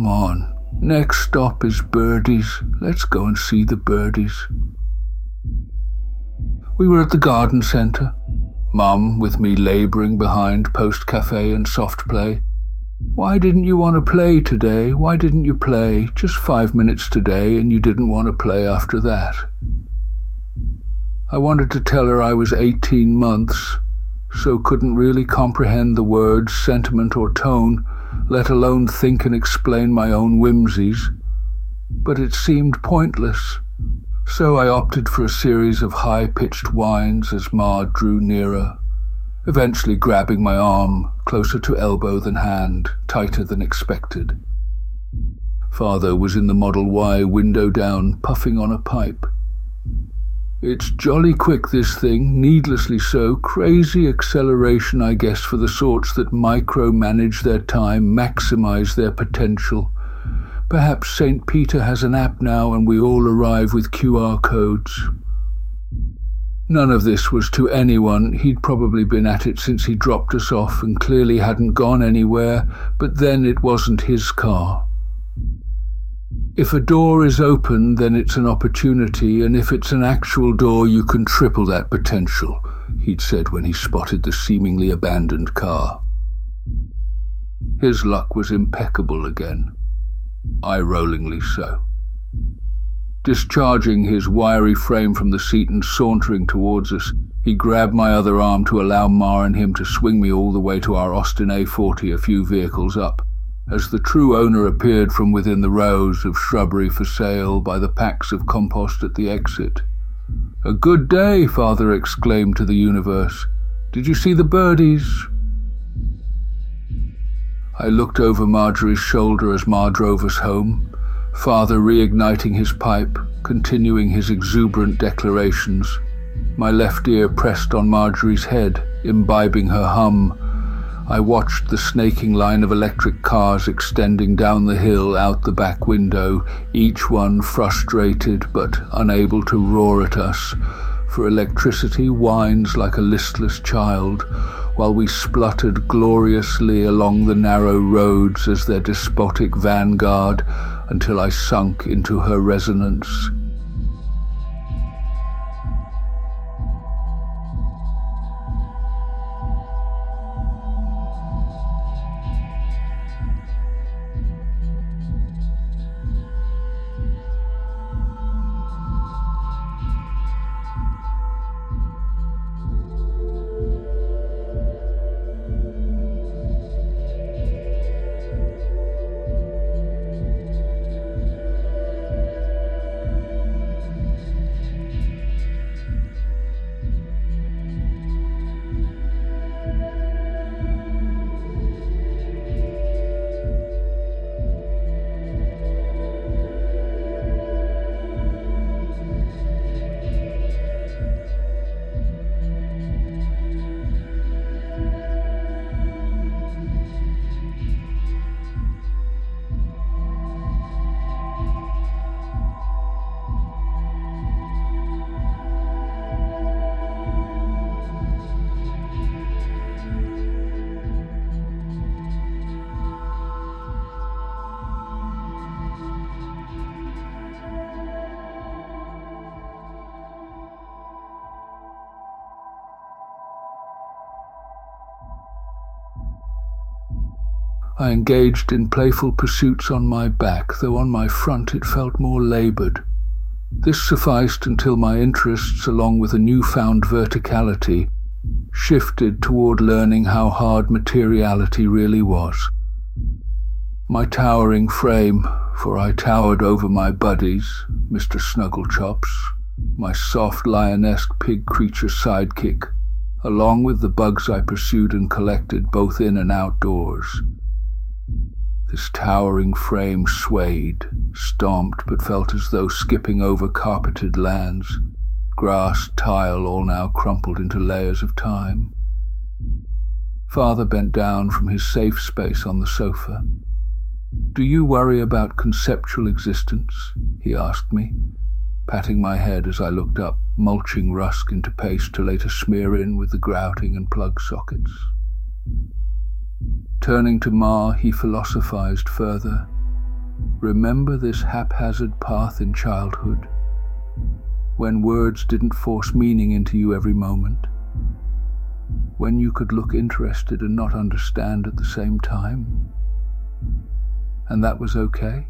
Come on. Next stop is Birdies. Let's go and see the birdies. We were at the garden centre. Mum with me labouring behind post cafe and soft play. Why didn't you want to play today? Why didn't you play? Just five minutes today and you didn't want to play after that. I wanted to tell her I was 18 months, so couldn't really comprehend the words, sentiment, or tone, let alone think and explain my own whimsies. But it seemed pointless, so I opted for a series of high pitched whines as Ma drew nearer, eventually grabbing my arm closer to elbow than hand, tighter than expected. Father was in the Model Y window down, puffing on a pipe. It's jolly quick, this thing, needlessly so. Crazy acceleration, I guess, for the sorts that micromanage their time, maximize their potential. Perhaps St. Peter has an app now and we all arrive with QR codes. None of this was to anyone. He'd probably been at it since he dropped us off and clearly hadn't gone anywhere, but then it wasn't his car. If a door is open, then it's an opportunity, and if it's an actual door, you can triple that potential, he'd said when he spotted the seemingly abandoned car. His luck was impeccable again, eye-rollingly so. Discharging his wiry frame from the seat and sauntering towards us, he grabbed my other arm to allow Mar and him to swing me all the way to our Austin A40 a few vehicles up as the true owner appeared from within the rows of shrubbery for sale by the packs of compost at the exit. A good day, father exclaimed to the universe. Did you see the birdies? I looked over Marjorie's shoulder as Ma drove us home, father reigniting his pipe, continuing his exuberant declarations, my left ear pressed on Marjorie's head, imbibing her hum, I watched the snaking line of electric cars extending down the hill out the back window, each one frustrated but unable to roar at us, for electricity whines like a listless child, while we spluttered gloriously along the narrow roads as their despotic vanguard until I sunk into her resonance. I engaged in playful pursuits on my back, though on my front it felt more laboured. This sufficed until my interests, along with a newfound verticality, shifted toward learning how hard materiality really was. My towering frame, for I towered over my buddies, Mr. Snugglechops, my soft lionesque pig creature sidekick, along with the bugs I pursued and collected both in and outdoors. This towering frame swayed, stomped, but felt as though skipping over carpeted lands, grass, tile, all now crumpled into layers of time. Father bent down from his safe space on the sofa. Do you worry about conceptual existence? he asked me, patting my head as I looked up, mulching rusk into paste to later smear in with the grouting and plug sockets. Turning to Ma, he philosophized further. Remember this haphazard path in childhood, when words didn't force meaning into you every moment, when you could look interested and not understand at the same time, and that was okay?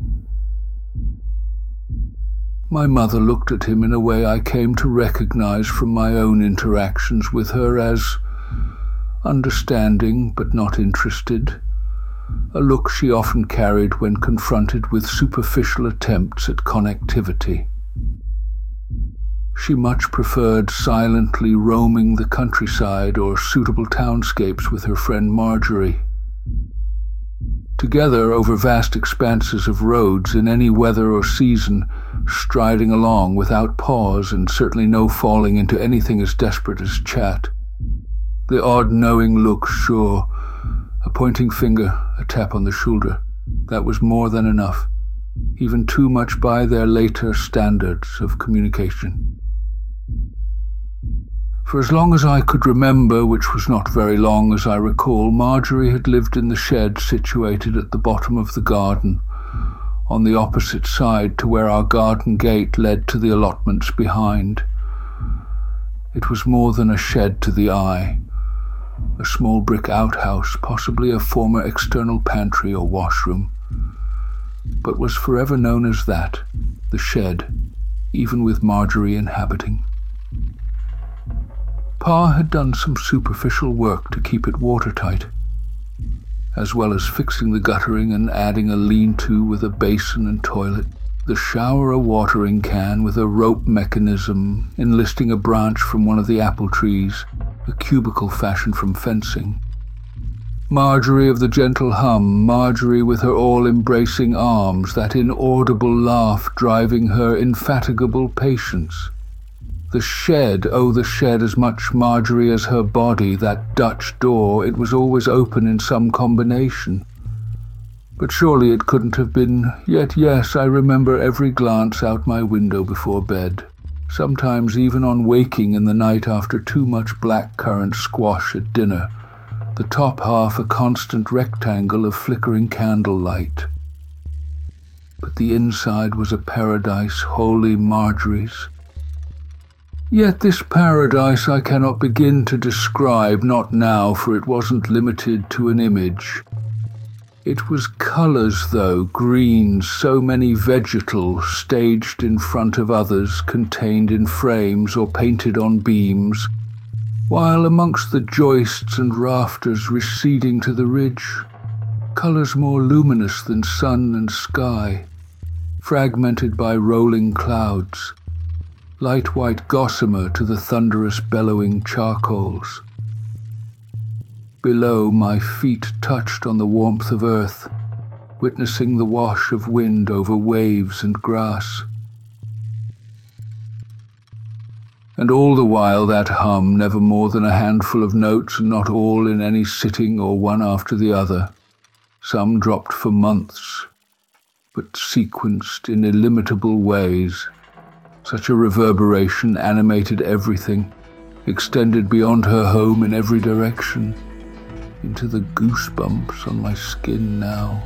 My mother looked at him in a way I came to recognize from my own interactions with her as understanding but not interested, a look she often carried when confronted with superficial attempts at connectivity. She much preferred silently roaming the countryside or suitable townscapes with her friend Marjorie. Together over vast expanses of roads in any weather or season, striding along without pause and certainly no falling into anything as desperate as chat. The odd knowing look, sure, a pointing finger, a tap on the shoulder. That was more than enough, even too much by their later standards of communication. For as long as I could remember, which was not very long as I recall, Marjorie had lived in the shed situated at the bottom of the garden, on the opposite side to where our garden gate led to the allotments behind. It was more than a shed to the eye, a small brick outhouse, possibly a former external pantry or washroom, but was forever known as that, the shed, even with Marjorie inhabiting. Pa had done some superficial work to keep it watertight as well as fixing the guttering and adding a lean-to with a basin and toilet, the shower a watering can with a rope mechanism enlisting a branch from one of the apple trees, a cubicle fashioned from fencing. Marjorie of the gentle hum, Marjorie with her all-embracing arms, that inaudible laugh driving her infatigable patience. The shed, oh, the shed, as much Marjorie as her body, that Dutch door, it was always open in some combination. But surely it couldn't have been. Yet, yes, I remember every glance out my window before bed, sometimes even on waking in the night after too much black currant squash at dinner, the top half a constant rectangle of flickering candlelight. But the inside was a paradise wholly Marjorie's Yet this paradise I cannot begin to describe, not now, for it wasn't limited to an image. It was colours, though, green, so many vegetal, staged in front of others, contained in frames or painted on beams, while amongst the joists and rafters receding to the ridge, colours more luminous than sun and sky, fragmented by rolling clouds, light white gossamer to the thunderous bellowing charcoals. Below, my feet touched on the warmth of earth, witnessing the wash of wind over waves and grass. And all the while that hum, never more than a handful of notes, not all in any sitting or one after the other, some dropped for months, but sequenced in illimitable ways such a reverberation animated everything, extended beyond her home in every direction, into the goosebumps on my skin now.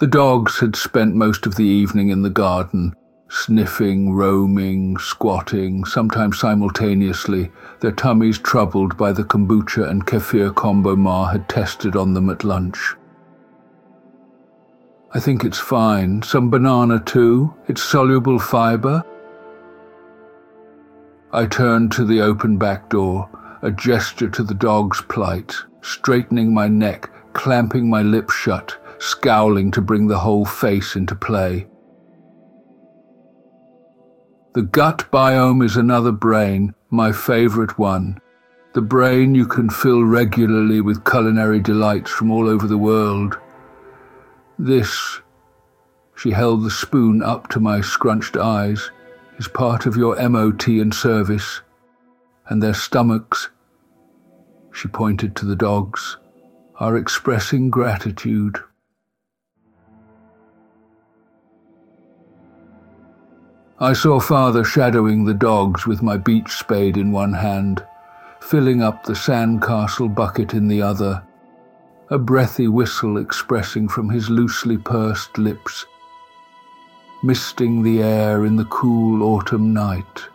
The dogs had spent most of the evening in the garden, sniffing, roaming, squatting, sometimes simultaneously, their tummies troubled by the kombucha and kefir combo Ma had tested on them at lunch. I think it's fine. Some banana too. It's soluble fiber. I turned to the open back door, a gesture to the dog's plight, straightening my neck, clamping my lips shut, scowling to bring the whole face into play. The gut biome is another brain, my favorite one. The brain you can fill regularly with culinary delights from all over the world. This, she held the spoon up to my scrunched eyes, is part of your MOT and service, and their stomachs, she pointed to the dogs, are expressing gratitude. I saw father shadowing the dogs with my beach spade in one hand, filling up the sandcastle bucket in the other, a breathy whistle expressing from his loosely pursed lips, misting the air in the cool autumn night.